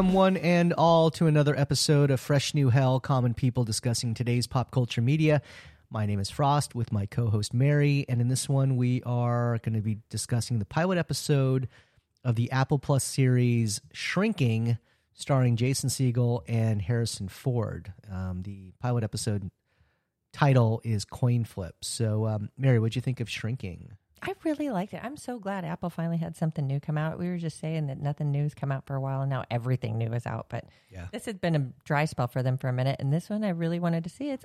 Welcome, one and all, to another episode of Fresh New Hell Common People discussing today's pop culture media. My name is Frost with my co host Mary, and in this one, we are going to be discussing the pilot episode of the Apple Plus series Shrinking, starring Jason Segel and Harrison Ford. Um, the pilot episode title is Coin Flip. So, um, Mary, what'd you think of Shrinking? I really liked it. I'm so glad Apple finally had something new come out. We were just saying that nothing new has come out for a while, and now everything new is out. But Yeah. this had been a dry spell for them for a minute, and this one I really wanted to see. It's,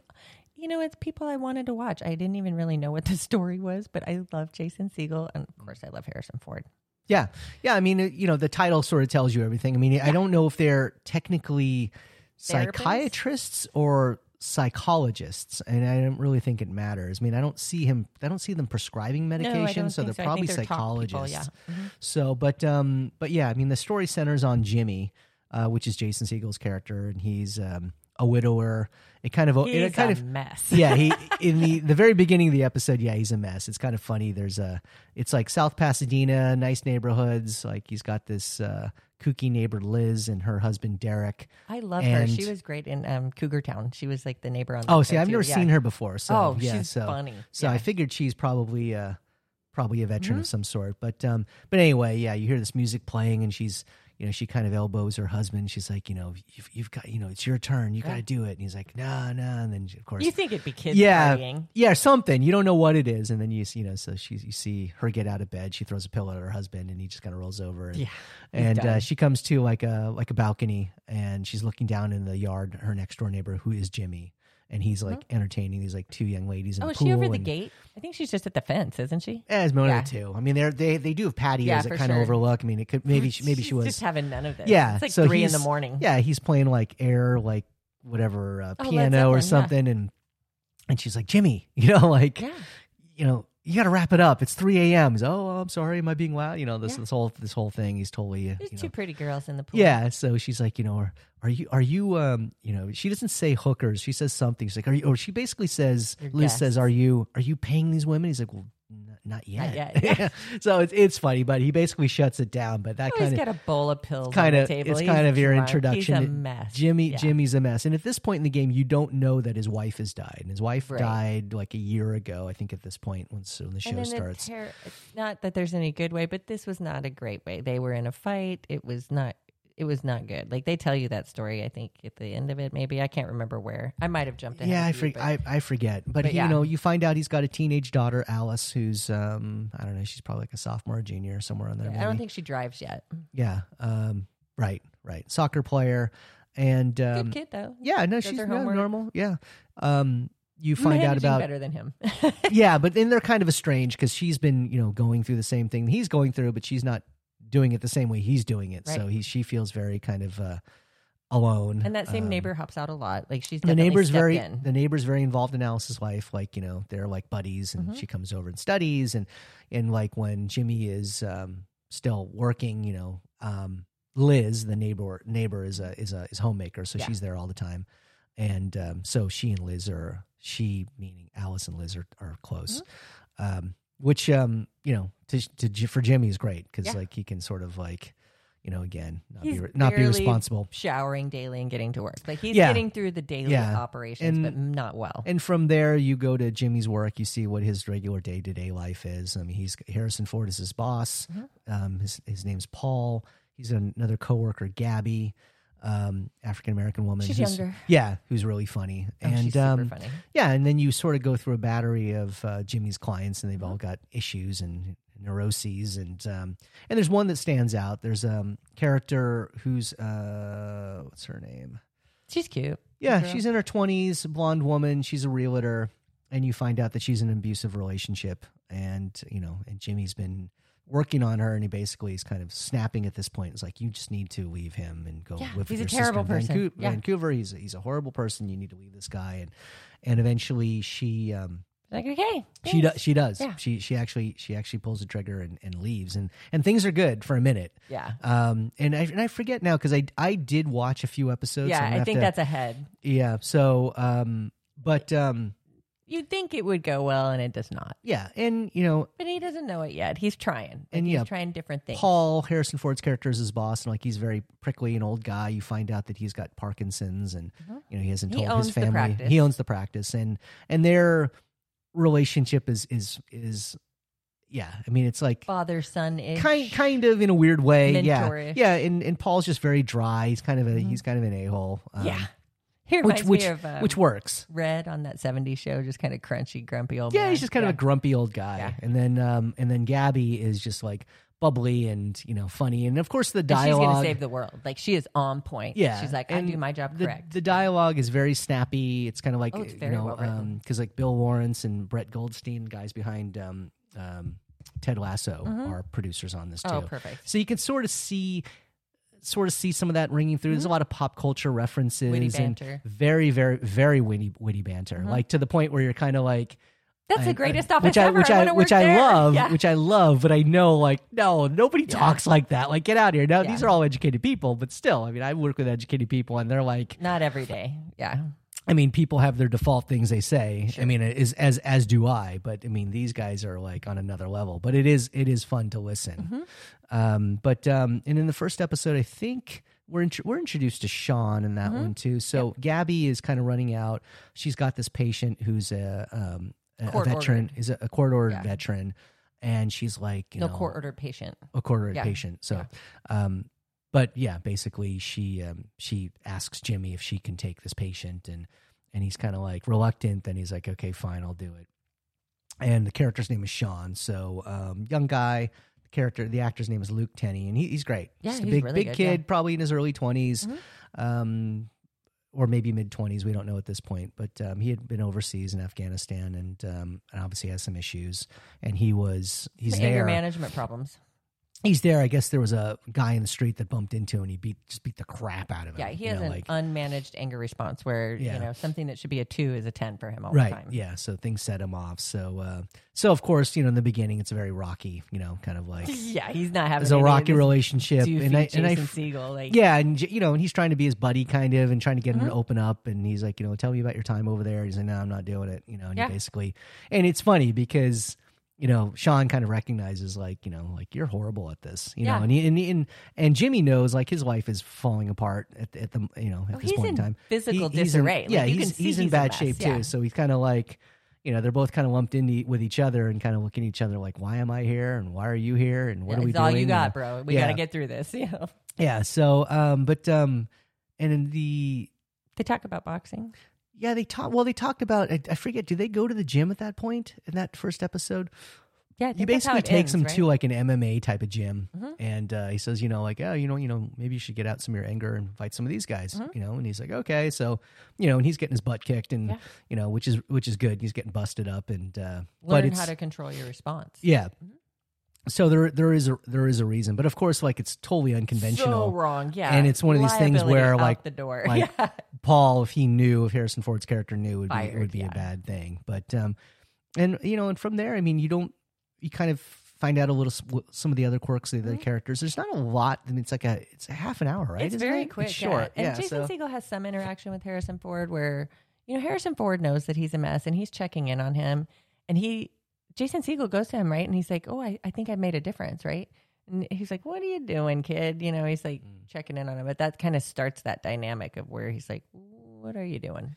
you know, it's people I wanted to watch. I didn't even really know what the story was, but I love Jason Segel, and of course, I love Harrison Ford. Yeah. Yeah. I mean, you know, the title sort of tells you everything. I mean, I don't know if they're technically Therapists? psychiatrists or psychologists, and I don't really think it matters. I mean, I don't see him, I don't see them prescribing No, medication, don't so they're so. Probably they're talk people, psychologists. yeah. Mhm. So, but, um, but yeah, I mean, the story centers on Jimmy, uh, which is Jason Segel's character, and he's, um, a widower. It kind of, He's it kind a of, mess. yeah, he in the the very beginning of the episode, yeah, he's a mess. It's kind of funny. There's a it's like South Pasadena, nice neighborhoods. Like he's got this uh kooky neighbor Liz and her husband Derek. I love her. She was great in um, Cougar Town. She was like the neighbor on. the Oh, see, I've too. never Yeah. seen her before. So Oh, yeah, she's so funny. so Yeah. I figured she's probably uh probably a veteran Mm-hmm. of some sort. But um but anyway, yeah, you hear this music playing and she's you know, she kind of elbows her husband. She's like, you know, you've, you've got, you know, it's your turn. You got to do it. And he's like, nah, nah. And then, of course, You think it'd be kids yeah, partying? yeah, something. You don't know what it is, and then you see, you know, so she you see her get out of bed. She throws a pillow at her husband, and he just kind of rolls over. And, Yeah, and uh, she comes to like a like a balcony, and she's looking down in the yard. Her next door neighbor, who is Jimmy, and he's like entertaining these like two young ladies in Oh, is she over the and- gate? I think she's just at the fence, isn't she? Yeah, it's one Yeah. of the two. I mean, they're, they they do have patios Yeah, that kind of sure. overlook. I mean, it could maybe she, maybe she was just having none of this. yeah. it's like so three in the morning. Yeah, he's playing like air, like whatever uh, Oh, piano or Zeppelin, yeah. something, and and she's like Jimmy, you know, like you know, you got to wrap it up. It's 3 a.m. He's, oh, I'm sorry. Am I being loud? You know, this, Yeah. this whole, this whole thing. He's totally, uh, There's you two pretty girls in the pool. yeah. So she's like, you know, are, are you, are you, um, you know, she doesn't say hookers. She says something. She's like, are you, or she basically says, Your Liz says, are you, are you paying these women? He's like, well, not yet. yet, yeah. so it's, it's funny, but he basically shuts it down. But that he's kind got of, a bowl of pills kind of, it's He's kind of your drunk. introduction. He's a mess. Jimmy, Yeah. Jimmy's a mess. And at this point in the game, you don't know that his wife has died. And his wife Right. died like a year ago, I think, at this point when, when the show starts. Ter- not that there's any good way, but this was not a great way. They were in a fight. It was not. It was not good. Like they tell you that story. I think at the end of it, maybe I can't remember where. I might have jumped ahead. Yeah, I, of you, for, I I forget, but, but he, yeah. you know, you find out he's got a teenage daughter, Alice, who's um I don't know, she's probably like a sophomore, or junior, somewhere on there. but I don't think she drives yet. Yeah, um, right, right, soccer player, and um, Good kid though. yeah, no, Does she's yeah, normal. Yeah, um, you find out about better than him. yeah, but then they're kind of estranged because she's been you know going through the same thing he's going through, but she's not doing it the same way he's doing it. So he she feels very kind of uh, alone. and that same Um, neighbor helps out a lot. Like she's the neighbor's very in. the neighbor's very involved in Alice's life. Like you know, they're like buddies, and Mhm. she comes over and studies, and and like when Jimmy is um, still working, you know, um, Liz, the neighbor neighbor is a is a is homemaker, so Yeah. she's there all the time, and um, so she and Liz are she meaning Alice and Liz are are close, Mm-hmm. Which um you know to to for Jimmy is great because Yeah. like he can sort of like you know again not He's be not be responsible showering daily and getting to work. Like he's Yeah. getting through the daily Yeah. operations, And- but not well. And from there, you go to Jimmy's work. You see what his regular day to day life is. I mean, he's Harrison Ford is his boss. Mm-hmm. Um, his his name's Paul. He's another coworker, Gabby, um, African American woman. She's who's- younger. Yeah, who's really funny. Oh, and she's super um, funny. yeah, and then you sort of go through a battery of uh, Jimmy's clients, and they've Mm-hmm. all got issues and neuroses, and um, and there's one that stands out. There's a um, character who's uh, what's her name? She's cute. Yeah, she's in her twenties, blonde woman. She's a realtor, and you find out that she's in an abusive relationship, and you know, and Jimmy's been working on her, and he basically is kind of snapping at this point. It's like you just need to leave him and go Yeah, live with he's a your terrible sister in person. Vancouver. Yeah. Vancouver. He's a, he's a horrible person. You need to leave this guy, and and eventually she um Like okay, she does she does Yeah. she she actually she actually pulls the trigger and, and leaves, and and things are good for a minute. Yeah, Um, and I and I forget now because I I did watch a few episodes. yeah. I think to- that's ahead. yeah. So, um, but um, You'd think it would go well, and it does not. Yeah, and you know, But he doesn't know it yet. He's trying. Like, And, he's yeah, trying different things. Paul Harrison Ford's character is his boss, and like he's very prickly, an old guy. You find out that he's got Parkinson's, and you know he hasn't Mm-hmm. He told his owns the family. practice. He owns the practice, and and their relationship is is is yeah. I mean, it's like Father son ish. kind kind of in a weird way. Yeah, Mentorish. yeah. And and Paul's just very dry. He's kind of a he's kind of an a hole. Um, yeah. He which which of um, which works. Red on that 70s show, just kind of crunchy, grumpy old Yeah, man. he's just kind Yeah. of a grumpy old guy. Yeah. And then um and then Gabby is just like bubbly and you know funny, and of course the And she's going to save the world. Like, she is on point. Yeah, She's like, I and do my job the, correct. The dialogue is very snappy. It's kind of like Oh, you know, because like Bill Lawrence and Brett Goldstein, guys behind um, um, Ted Lasso, are producers on this too. oh, perfect. So you can sort of see, sort of see some of that ringing through. There's a lot of pop culture references, Mm-hmm. And. Mm-hmm. very, very, very witty, witty banter. Like to the point where you're kind of like. That's I- the greatest I- office which I, ever. which I, which I there. love, Yeah. which I love, but I know like no, nobody talks like that. Like get out here. Now Yeah. these are all educated people, but still, I mean, I work with educated people, and they're like, Not every day. Yeah. I mean, people have their default things they say. I mean, it is as as do I. But I mean, these guys are like on another level. But it is it is fun to listen. Um, but um, and in the first episode, I think we're we're introduced to Sean in that one too. So Gabby is kind of running out. She's got this patient who's a um, a, a veteran, ordered. is a, a court ordered Yeah. veteran, and she's like you No know court ordered patient. a court ordered Yeah. patient. So, um, but yeah, basically she um, she asks Jimmy if she can take this patient, and and he's kind of like reluctant. Then he's like, okay, fine, I'll do it. And the character's name is Sean. So um, young guy. The character, the actor's name is Luke Tennie, and he, he's great. Yeah, Just a big really big good, kid, yeah. probably in his early 20s Mhm. um, or maybe mid twenties. We don't know at this point, but um, he had been overseas in Afghanistan, and um, and obviously has some issues. And he was he's Anger there management problems. He's there. I guess there was a guy in the street that bumped into him and he beat just beat the crap out of him. Yeah, he has know, an like unmanaged anger response where, Yeah. you know, something that should be a two is a 10 for him all right. the time. Yeah, so things set him off. So uh, so of course, you know, in the beginning, it's a very rocky, you know, kind of like Yeah, he's not having it's a rocky relationship, and I and I Jason Segel, like, yeah, and you know, and he's trying to be his buddy, kind of, and trying to get him Mm-hmm. to open up. And he's like, you know, tell me about your time over there. He's like, no, I'm not doing it. You know, and Yeah. basically, and it's funny because you know, Sean kind of recognizes like, you know, like you're horrible at this, you Yeah. know, and he, and, and and Jimmy knows like his life is falling apart at, at the you know at Oh, this point in in time. physical He- he's in- disarray. Like, yeah, you he's can see he's in he's bad shape yeah. too. So he's kind of like. You know, they're both kind of lumped in with each other and kind of looking at each other like, "Why am I here? And why are you here? And what yeah, are we doing?" all you got, bro. We yeah. got to get through this. You know? yeah. So, um, but um, and in the They talk about boxing. Yeah, they talk. Well, they talked about. I, I forget. Do they go to the gym at that point in that first episode? Yeah, He think that's how basically takes ends, him right? Mm-hmm. to like an MMA type of gym, and uh, he says, you know, like, oh, you know, you know, maybe you should get out some of your anger and fight some of these guys, you know. And he's like, okay, so you know, and he's getting his butt kicked, and Mm-hmm. Yeah. you know, which is which is good. He's getting busted up, and uh, Learn how to control your response. yeah. So there there is a there is a reason, but of course, like it's totally unconventional. So wrong. Yeah. And it's one of these things where, like- the door. like yeah. Paul, if he knew if Harrison Ford's character knew, would be Fired, would be yeah. a bad thing. But um, and you know, and from there, I mean, you don't you kind of find out a little some of the other quirks of the characters. There's not a lot. I mean, it's like a it's a half an hour, right? Mm-hmm. It's very it? quick. It's short. Yeah. And yeah. Jason so, Segel has some interaction with Harrison Ford where, you know, Harrison Ford knows that he's a mess and he's checking in on him. And he, Jason Segel goes to him, right? And he's like, Oh, I, I think I made a difference, right? And he's like, What are you doing, kid? You know, he's like Mm. checking in on him. But that kind of starts that dynamic of where he's like, What are you doing?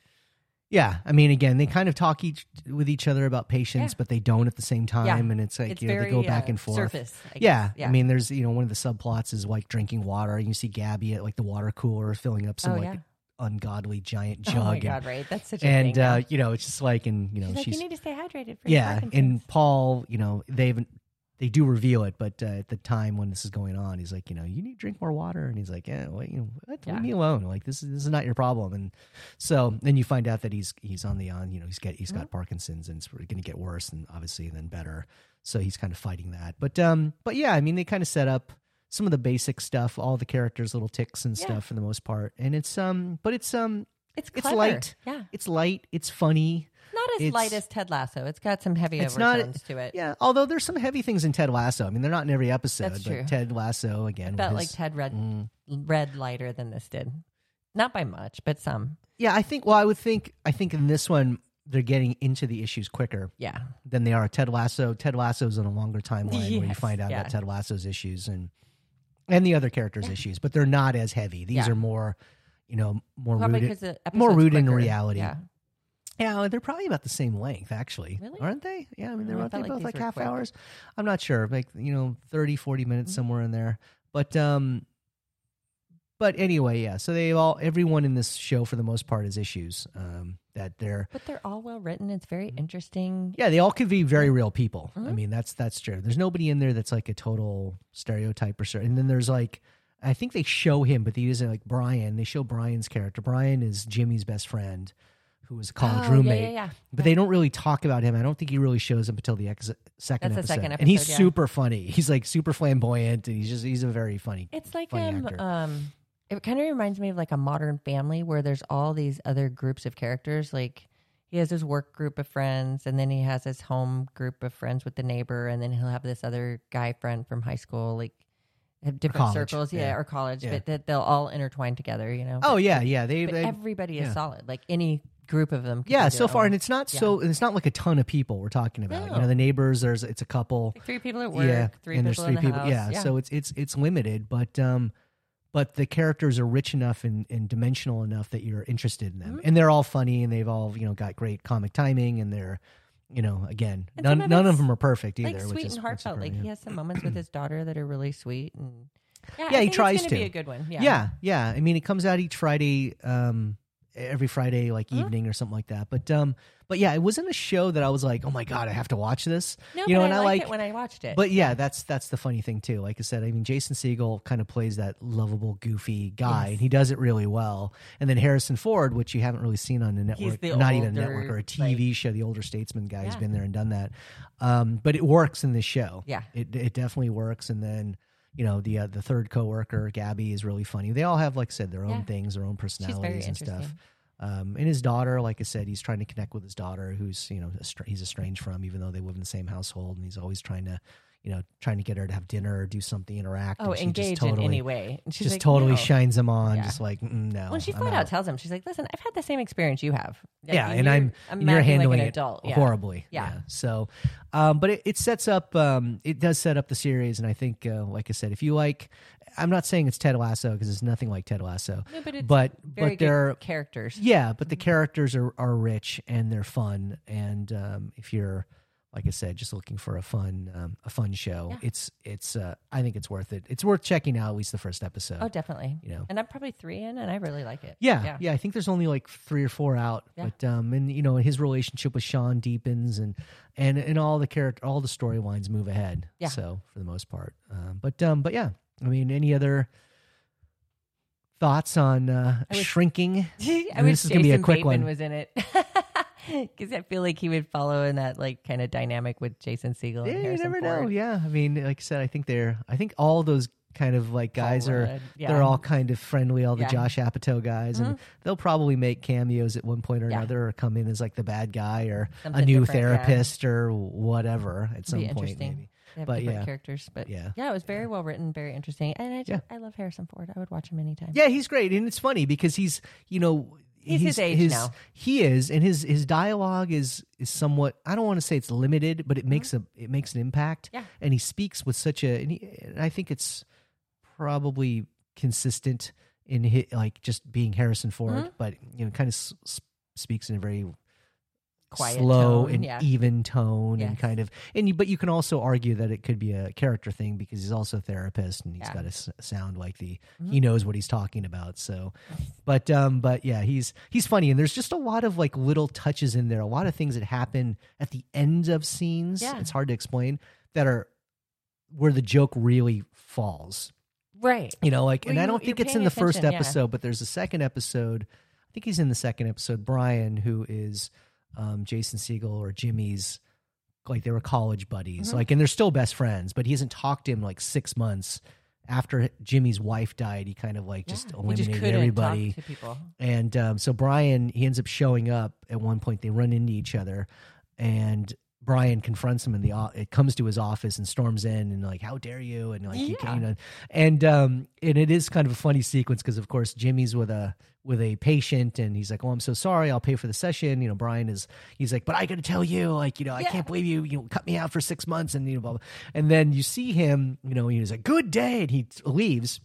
yeah, I mean, again, they kind of talk each with each other about patience, Yeah. but they don't at the same time, Yeah. and it's like it's you know very they go back uh, and forth. Surface. Yeah, yeah. I mean, there's you know one of the subplots is like drinking water. You see Gabby at like the water cooler filling up some Oh, like. Ungodly giant jug, Oh my and, right? That's such a and thing. uh, you know it's just like and you know she's like, she's You need to stay hydrated for yeah, and Paul, you know they haven't they do reveal it, but uh, at the time when this is going on, he's like, you know, you need to drink more water, and he's like, yeah, well, you know, what? Yeah. leave me alone. Like this is this is not your problem. And so then you find out that he's he's on the on, you know, he's got he's Mm-hmm. got Parkinson's, and it's going to get worse, and obviously then better. So he's kind of fighting that. But um, but yeah, I mean, they kind of set up some of the basic stuff, all the characters, little ticks and Yeah. stuff for the most part, and it's um, but it's um, it's it's light. Yeah. it's light, it's funny. Not as It's- light as Ted Lasso. It's got some heavy It's not- overtones to it. Yeah, although there's some heavy things in Ted Lasso. I mean, they're not in every episode, That's but true. Ted Lasso again. felt like Ted Red Mm. read lighter than this did. Not by much, but some. yeah, I think. Well, I would think. I think in this one they're getting into the issues quicker Yeah. than they are Ted Lasso. Ted Lasso's on a longer timeline where you find out yeah. about Ted Lasso's issues and and the other characters' issues, but they're not as heavy. These Yeah. are more, you know, more Probably rooted. more rooted in reality. Yeah. Yeah, they're probably about the same length, actually. Really? Aren't they? Yeah, I mean, they're Oh, I they like both like half quick. hours? I'm not sure, like you know, 30, 40 minutes Mhm. somewhere in there. But um, but anyway, yeah. So they all, everyone in this show for the most part is issues. Um, that they're But they're all well written. It's very interesting. yeah, they all could be very real people. I Mhm. mean, that's that's true. There's nobody in there that's like a total stereotype or certain. And then there's like, I think they show him, but he isn't like Brian. They show Brian's character. Brian is Jimmy's best friend, who was a college Oh, yeah, roommate. Yeah, yeah, But they don't really talk about him. I don't think he really shows up until the ex- second, That's the episode. And he's yeah. super funny. He's like super flamboyant, and he's just he's a very funny. Character. It's like funny um um it kind of reminds me of like a modern family where there's all these other groups of characters like he has his work group of friends and then he has his home group of friends with the neighbor and then he'll have this other guy friend from high school like have different college, circles yeah, yeah. or college Yeah. but that they'll all intertwine together you know Oh But- yeah, yeah. They, they everybody is yeah. solid like any group of them yeah. So far, own. and it's not so. It's not like a ton of people we're talking about. You know, the neighbors. There's it's a couple. like three people at work yeah, three and people there's three the people. Yeah, so it's it's it's limited, but um, but the characters are rich enough and, and dimensional enough that you're interested in them, Mm-hmm. and they're all funny, and they've all you know got great comic timing, and they're you know again And none of none of them are perfect either, like which sweet is and heartfelt. Like yeah. he has some moments with his daughter that are really sweet, and yeah, Yeah, he tries to. be a good one. Yeah, yeah, yeah. I mean, it comes out each Friday, um, every Friday, like Mhm. evening or something like that. But um, but yeah, it wasn't a show that I was like, oh my god, I have to watch this. No, you know, but and I I like it when I watched it. But yeah, that's that's the funny thing too. Like I said, I mean, Jason Segel kind of plays that lovable, goofy guy, Yes. and he does it really well. And then Harrison Ford, which you haven't really seen on a network, not even a network or a TV show, the older statesman guy Yeah. been there and done that. Um, but it works in this show. Yeah. it it definitely works. And then you know the uh, the third coworker, Gabby, is really funny. They all have, like I said, their own Yeah. things, their own personalities and stuff. Um, and his daughter, like I said, he's trying to connect with his daughter, who's you know he's estranged from, even though they live in the same household, and he's always trying to, you know, trying to get her to have dinner or do something, interact. Oh, and engage just totally, in any way. And she's just like, totally no. shines him on, Yeah. just like mm, no. When she flat out tells him, she's like, "Listen, I've had the same experience you have. Like, yeah, and I'm, I'm you're handling like it adult. Yeah. horribly. Yeah. So, um, but it, it sets up, um, it does set up the series, and I think, uh, like I said, if you like, I'm not saying it's Ted Lasso because it's nothing like Ted Lasso, No, but it's but but they're characters. yeah, but the characters are, are rich and they're fun. And um, if you're, like I said, just looking for a fun um, a fun show, Yeah. it's it's uh, I think it's worth it. It's worth checking out at least the first episode. Oh, definitely. You know. And I'm probably three in, and I really like it. Yeah, yeah, I think there's only like three or four out, Yeah. but um, and you know, his relationship with Sean deepens, and and and all the character, all the storylines move ahead. Yeah. So for the most part, um, but um, but yeah, I mean, any other thoughts on uh, I was- shrinking? I And wish this is gonna be a quick Bateman one. was in it. Because I feel like he would follow in that like kind of dynamic with Jason Segel. Yeah, you never Ford. know. Yeah, I mean, like I said, I think they're. I think all those kind of like Paul guys are. Yeah. They're all kind of friendly. All the Yeah. Josh Apatow guys, and Mhm. they'll probably make cameos at one point or Yeah. another, or come in as like the bad guy or Something a new therapist or whatever at some point. interesting. Maybe. They have But, different yeah. characters, but Yeah. yeah, it was very well written, very interesting, and I just. I love Harrison Ford. I would watch him anytime. Yeah, he's great, and it's funny because he's you know. He's his age now. He is, and his his dialogue is is somewhat. I don't want to say it's limited, but it makes a it makes an impact. Mm-hmm. Yeah. and he speaks with such a. And, he, and I think it's probably consistent in his, like just being Harrison Ford, Mhm. but you know, kind of s- speaks in a very Quiet slow tone, and yeah. even tone and kind of and you, but you can also argue that it could be a character thing because he's also a therapist and he's Yeah. got to s- sound like the Mhm. he knows what he's talking about so but um but yeah he's he's funny and there's just a lot of like little touches in there a lot of things that happen at the end of scenes Yeah. it's hard to explain that are where the joke really falls right. you know like Well, and i don't think it's in the first episode but there's a second episode i think he's in the second episode brian who is um, jason segel or jimmy's like they were college buddies Mhm. like and they're still best friends but he hasn't talked to him like six months after jimmy's wife died he kind of like just Yeah, he eliminated couldn't everybody talk to people. and um, so Brian, he ends up showing up at one point. They run into each other, and Brian confronts him in the it comes to his office and storms in and like how dare you and like you, Yeah. can, you know and um and it is kind of a funny sequence because of course Jimmy's with a with a patient and he's like oh I'm so sorry I'll pay for the session you know Brian is he's like but I got to tell you like you know I can't believe you you know cut me out for 6 months and you know blah, blah. and then you see him you know he's like good day and he leaves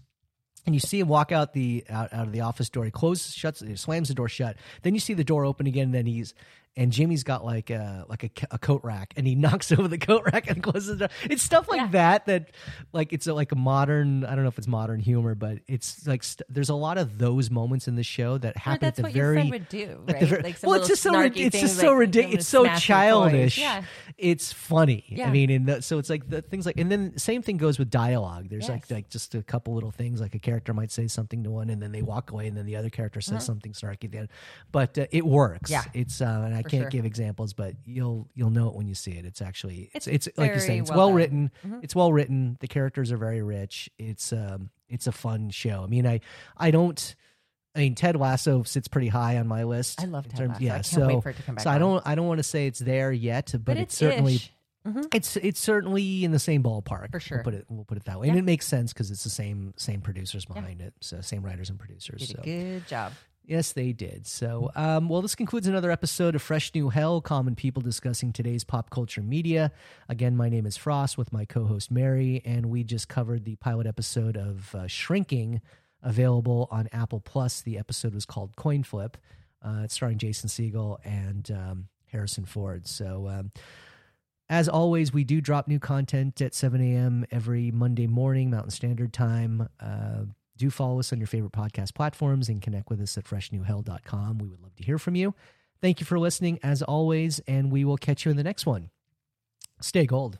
and you see him walk out the out, out of the office door. He closes, shuts, slams the door shut. Then you see the door open again. And Then he's and Jimmy's got like a like a, a coat rack, and he knocks over the coat rack and closes it. It's stuff like Yeah. that that like it's a, like a modern. I don't know if it's modern humor, but it's like st- there's a lot of those moments in the show that happen at the what very would do, right? the ver- Like well, it's just so it's just so ridiculous. It's so smash your toys. childish. Yeah. It's funny. Yeah. I mean, and the, so it's like the things like, and then same thing goes with dialogue. There's like Yes. like just a couple little things, like a character might say something to one, and then they walk away, and then the other character says something snarky at the end. But uh, it works. Yeah. it's uh, and I For can't sure. give examples, but you'll you'll know it when you see it. It's actually it's It's it's, like you very it's well well, written. Mhm. It's well written. The characters are very rich. It's um it's a fun show. I mean, I I don't. I mean, Ted Lasso sits pretty high on my list. I love Ted terms- Lasso. Yeah, I so wait for it to come back. so I don't I don't want to say it's there yet, but, but it's, it's certainly ish. Mhm. it's it's certainly in the same ballpark For sure. We'll put it we'll put it that way, and it makes sense because it's the same same producers behind it, so same writers and producers. So good job. Yes, they did. So um, well, this concludes another episode of Fresh New Hell: Common People discussing today's pop culture media. Again, my name is Frost with my co-host Mary, and we just covered the pilot episode of uh, Shrinking, available on Apple Plus. The episode was called Coin Flip. Uh, it's starring Jason Segel and um, Harrison Ford. So. Um, as always, we do drop new content at 7 a.m. every Monday morning, Mountain Standard Time. Uh, do follow us on your favorite podcast platforms and connect with us at freshnewhell.com. We would love to hear from you. Thank you for listening, as always, and we will catch you in the next one. Stay gold.